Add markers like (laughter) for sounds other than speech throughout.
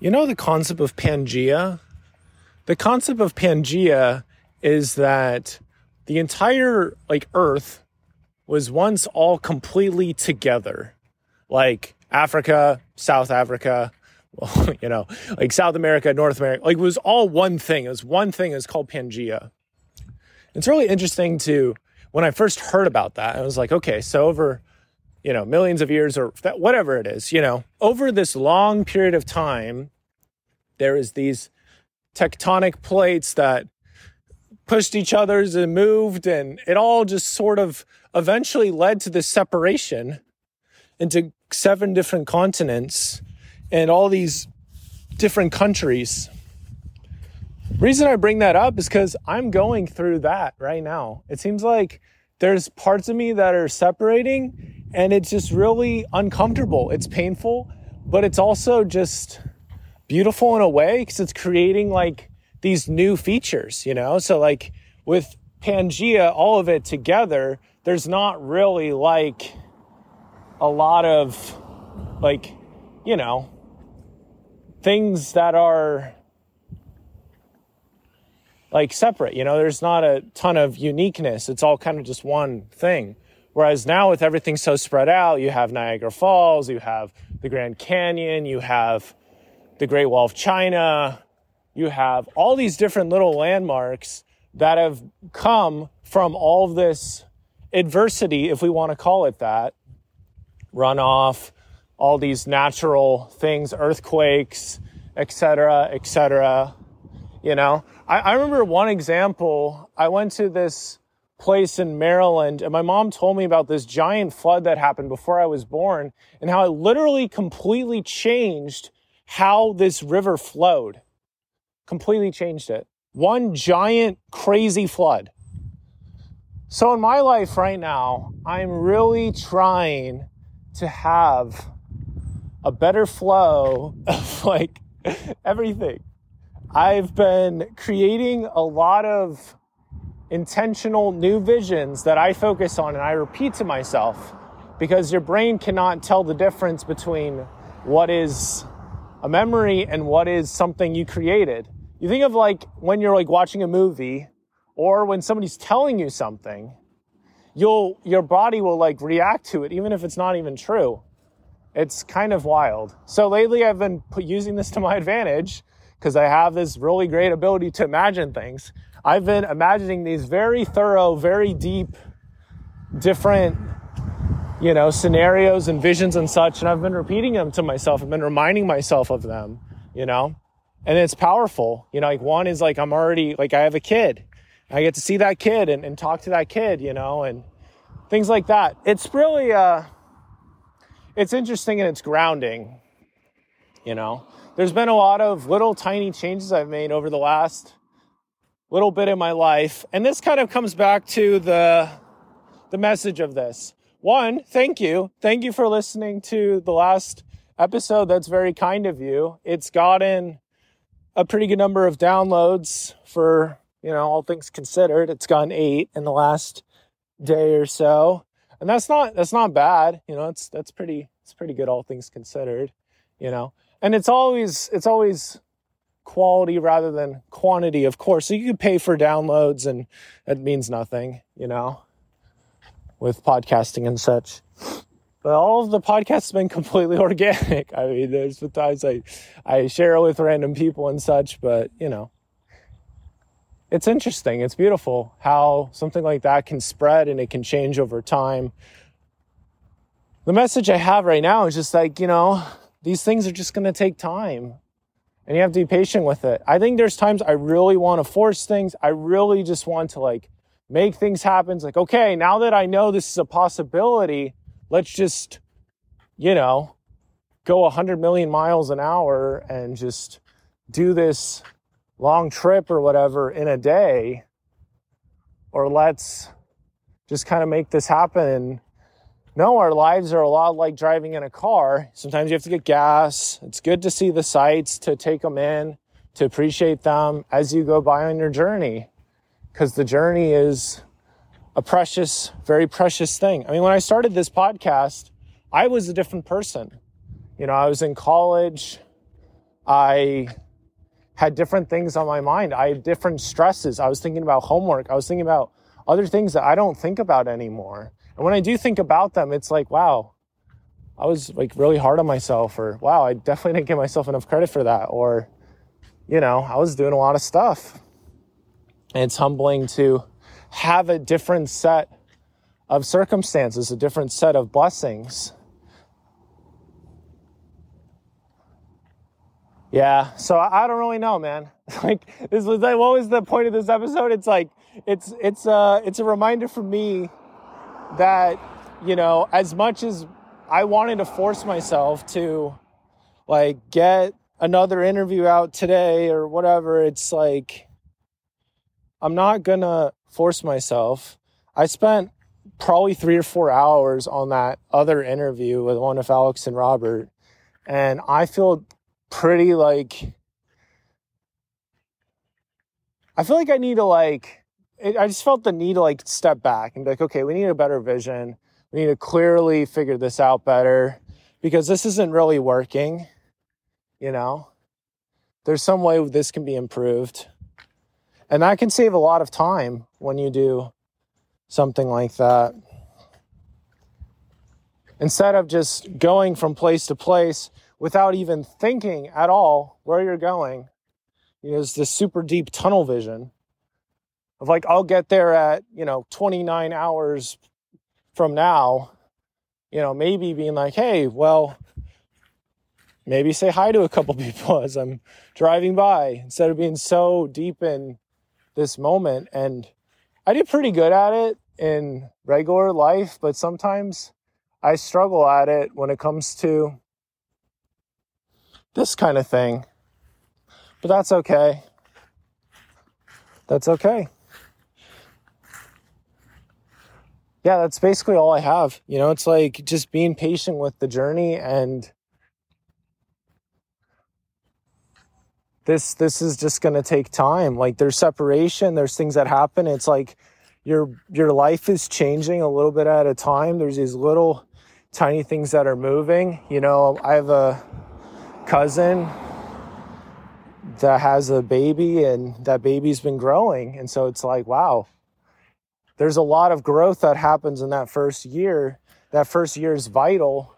You know the concept of Pangea? The concept of Pangea is that the entire like earth was once all completely together. Like Africa, South Africa, (laughs) well, you know, like South America, North America, like it was all one thing. It was one thing. It was called Pangea. It's really interesting to when I first heard about that, I was like, okay, so over you know, millions of years or that, whatever it is, you know, over this long period of time, there is these tectonic plates that pushed each other's and moved, and it all just sort of eventually led to this separation into seven different continents and all these different countries. Reason I bring that up is because I'm going through that right now. It seems like there's parts of me that are separating and it's just really uncomfortable. It's painful, but it's also just beautiful in a way because it's creating like these new features, you know? So, like with Pangea, all of it together, there's not really like a lot of like, you know, things that are like separate, you know, there's not a ton of uniqueness. It's all kind of just one thing. Whereas now with everything so spread out, you have Niagara Falls, you have the Grand Canyon, you have the Great Wall of China, you have all these different little landmarks that have come from all of this adversity, if we want to call it that, runoff, all these natural things, earthquakes, etc., etc. You know, I, I remember one example. I went to this place in Maryland. And my mom told me about this giant flood that happened before I was born and how it literally completely changed how this river flowed. Completely changed it. One giant crazy flood. So in my life right now, I'm really trying to have a better flow (laughs) of like everything. I've been creating a lot of intentional new visions that I focus on and I repeat to myself because your brain cannot tell the difference between what is a memory and what is something you created. You think of like when you're like watching a movie or when somebody's telling you something, you'll your body will like react to it even if it's not even true. It's kind of wild. So lately I've been using this to my advantage because I have this really great ability to imagine things. I've been imagining these very thorough, very deep, different, you know, scenarios and visions and such. And I've been repeating them to myself. I've been reminding myself of them, you know, and it's powerful. You know, like one is like, I'm already, like, I have a kid. I get to see that kid and, and talk to that kid, you know, and things like that. It's really, uh, it's interesting and it's grounding, you know. There's been a lot of little tiny changes I've made over the last little bit in my life. And this kind of comes back to the, the message of this. One, thank you. Thank you for listening to the last episode. That's very kind of you. It's gotten a pretty good number of downloads for, you know, all things considered. It's gotten eight in the last day or so. And that's not, that's not bad. You know, it's, that's pretty, it's pretty good, all things considered, you know, and it's always, it's always quality rather than quantity, of course. So you could pay for downloads and it means nothing, you know, with podcasting and such. But all of the podcasts have been (laughs) completely organic. I mean, there's the times I, I share it with random people and such, but you know, it's interesting. It's beautiful how something like that can spread and it can change over time. The message I have right now is just like, you know, these things are just going to take time and you have to be patient with it. I think there's times I really want to force things. I really just want to like make things happen. It's like, okay, now that I know this is a possibility, let's just, you know, go 100 million miles an hour and just do this long trip or whatever in a day. Or let's just kind of make this happen no, our lives are a lot like driving in a car. Sometimes you have to get gas. It's good to see the sights, to take them in, to appreciate them as you go by on your journey. Because the journey is a precious, very precious thing. I mean, when I started this podcast, I was a different person. You know, I was in college. I had different things on my mind. I had different stresses. I was thinking about homework. I was thinking about other things that I don't think about anymore. And when I do think about them, it's like, wow, I was like really hard on myself, or wow, I definitely didn't give myself enough credit for that, or, you know, I was doing a lot of stuff. And it's humbling to have a different set of circumstances, a different set of blessings. Yeah, so I don't really know, man. (laughs) Like this was like, what was the point of this episode? It's like it's it's a it's a reminder for me that you know as much as I wanted to force myself to like get another interview out today or whatever, it's like I'm not gonna force myself. I spent probably three or four hours on that other interview with one of Alex and Robert, and I feel pretty like I feel like I need to like I just felt the need to like step back and be like, okay, we need a better vision. We need to clearly figure this out better because this isn't really working. You know, there's some way this can be improved. And that can save a lot of time when you do something like that. Instead of just going from place to place without even thinking at all where you're going, you know, it's this super deep tunnel vision of like, I'll get there at, you know, 29 hours from now, you know, maybe being like, hey, well, maybe say hi to a couple (laughs) people as I'm driving by instead of being so deep in this moment. And I do pretty good at it in regular life, but sometimes I struggle at it when it comes to this kind of thing. But that's okay. That's okay. Yeah, that's basically all I have. You know, it's like just being patient with the journey and this this is just going to take time. Like there's separation, there's things that happen. It's like your your life is changing a little bit at a time. There's these little tiny things that are moving. You know, I have a cousin that has a baby and that baby's been growing and so it's like wow there's a lot of growth that happens in that first year that first year is vital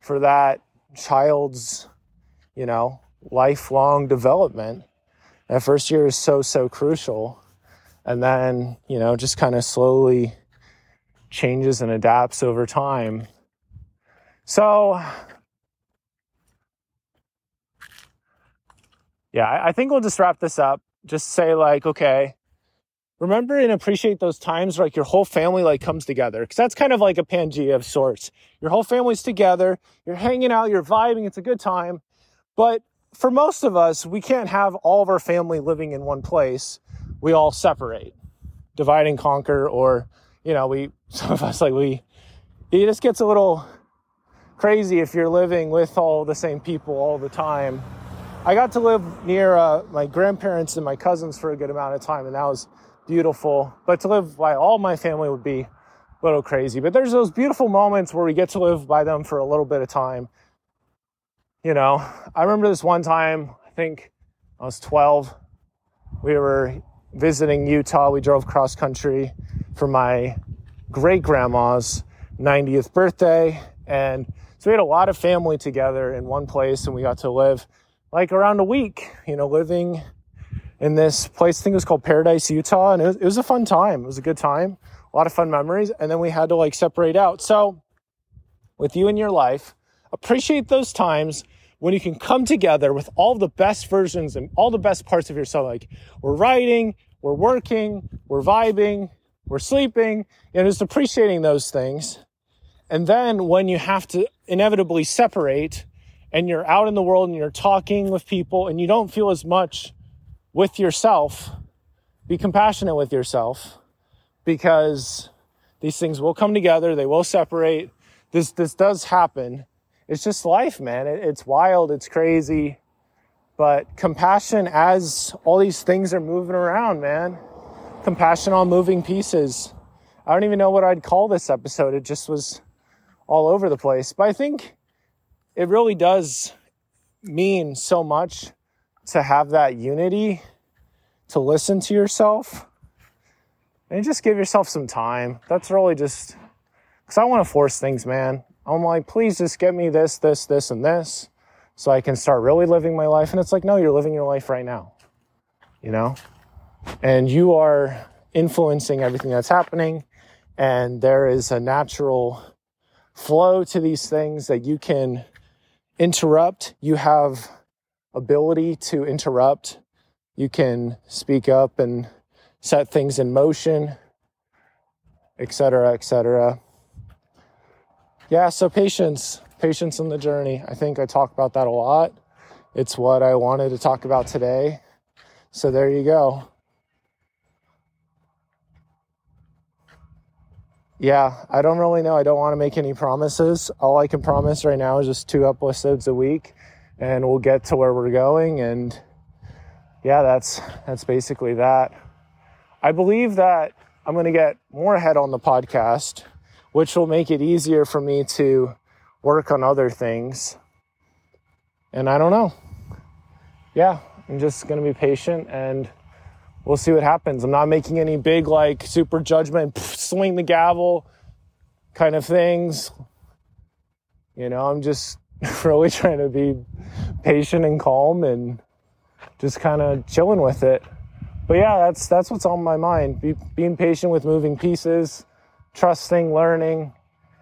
for that child's you know lifelong development. That first year is so, so crucial. And then, you know, just kind of slowly changes and adapts over time. So, yeah, I think we'll just wrap this up. Just say, like, okay, remember and appreciate those times where like your whole family like comes together because that's kind of like a pangea of sorts your whole family's together you're hanging out you're vibing it's a good time but for most of us, we can't have all of our family living in one place. We all separate, divide and conquer, or, you know, we, (laughs) some of us, like, we, it just gets a little crazy if you're living with all the same people all the time. I got to live near uh, my grandparents and my cousins for a good amount of time, and that was beautiful. But to live by all my family would be a little crazy. But there's those beautiful moments where we get to live by them for a little bit of time you know, I remember this one time, I think I was 12. We were visiting Utah. We drove cross country for my great grandma's 90th birthday. And so we had a lot of family together in one place and we got to live like around a week, you know, living in this place. I think it was called Paradise, Utah. And it was, it was a fun time. It was a good time, a lot of fun memories. And then we had to like separate out. So with you in your life, appreciate those times when you can come together with all the best versions and all the best parts of yourself. Like we're writing, we're working, we're vibing, we're sleeping, and just appreciating those things. And then when you have to inevitably separate and you're out in the world and you're talking with people and you don't feel as much with yourself, be compassionate with yourself because these things will come together, they will separate. This, this does happen it's just life, man. It, it's wild, it's crazy. But compassion as all these things are moving around, man. Compassion on moving pieces. I don't even know what I'd call this episode. It just was all over the place. But I think it really does mean so much to have that unity, to listen to yourself, and just give yourself some time. That's really just because I want to force things, man. I'm like, please just get me this, this, this, and this so I can start really living my life. And it's like, no, you're living your life right now, you know? And you are influencing everything that's happening. And there is a natural flow to these things that you can interrupt. You have ability to interrupt. You can speak up and set things in motion, etc., etc. Yeah, so patience, patience in the journey. I think I talk about that a lot. It's what I wanted to talk about today. So there you go. Yeah, I don't really know. I don't want to make any promises. All I can promise right now is just two episodes a week and we'll get to where we're going and yeah, that's that's basically that. I believe that I'm going to get more ahead on the podcast, which will make it easier for me to work on other things. And I don't know. Yeah, I'm just going to be patient and we'll see what happens. I'm not making any big, like, super judgment, swing the gavel kind of things. You know, I'm just (laughs) really trying to be patient and calm and just kind of chilling with it. But yeah, that's that's what's on my mind. Be, being patient with moving pieces, trusting, learning,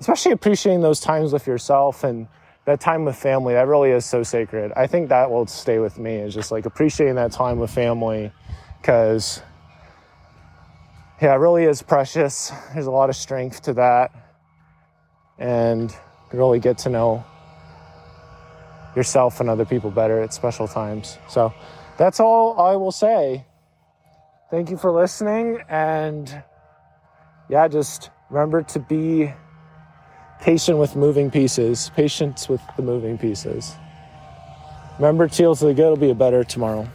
especially appreciating those times with yourself and that time with family. That really is so sacred. I think that will stay with me. Is just like appreciating that time with family because yeah, it really is precious. There's a lot of strength to that. And really get to know yourself and other people better at special times. So that's all I will say. Thank you for listening. And yeah, just remember to be patient with moving pieces, patience with the moving pieces. Remember, Teals of the Good will be a better tomorrow.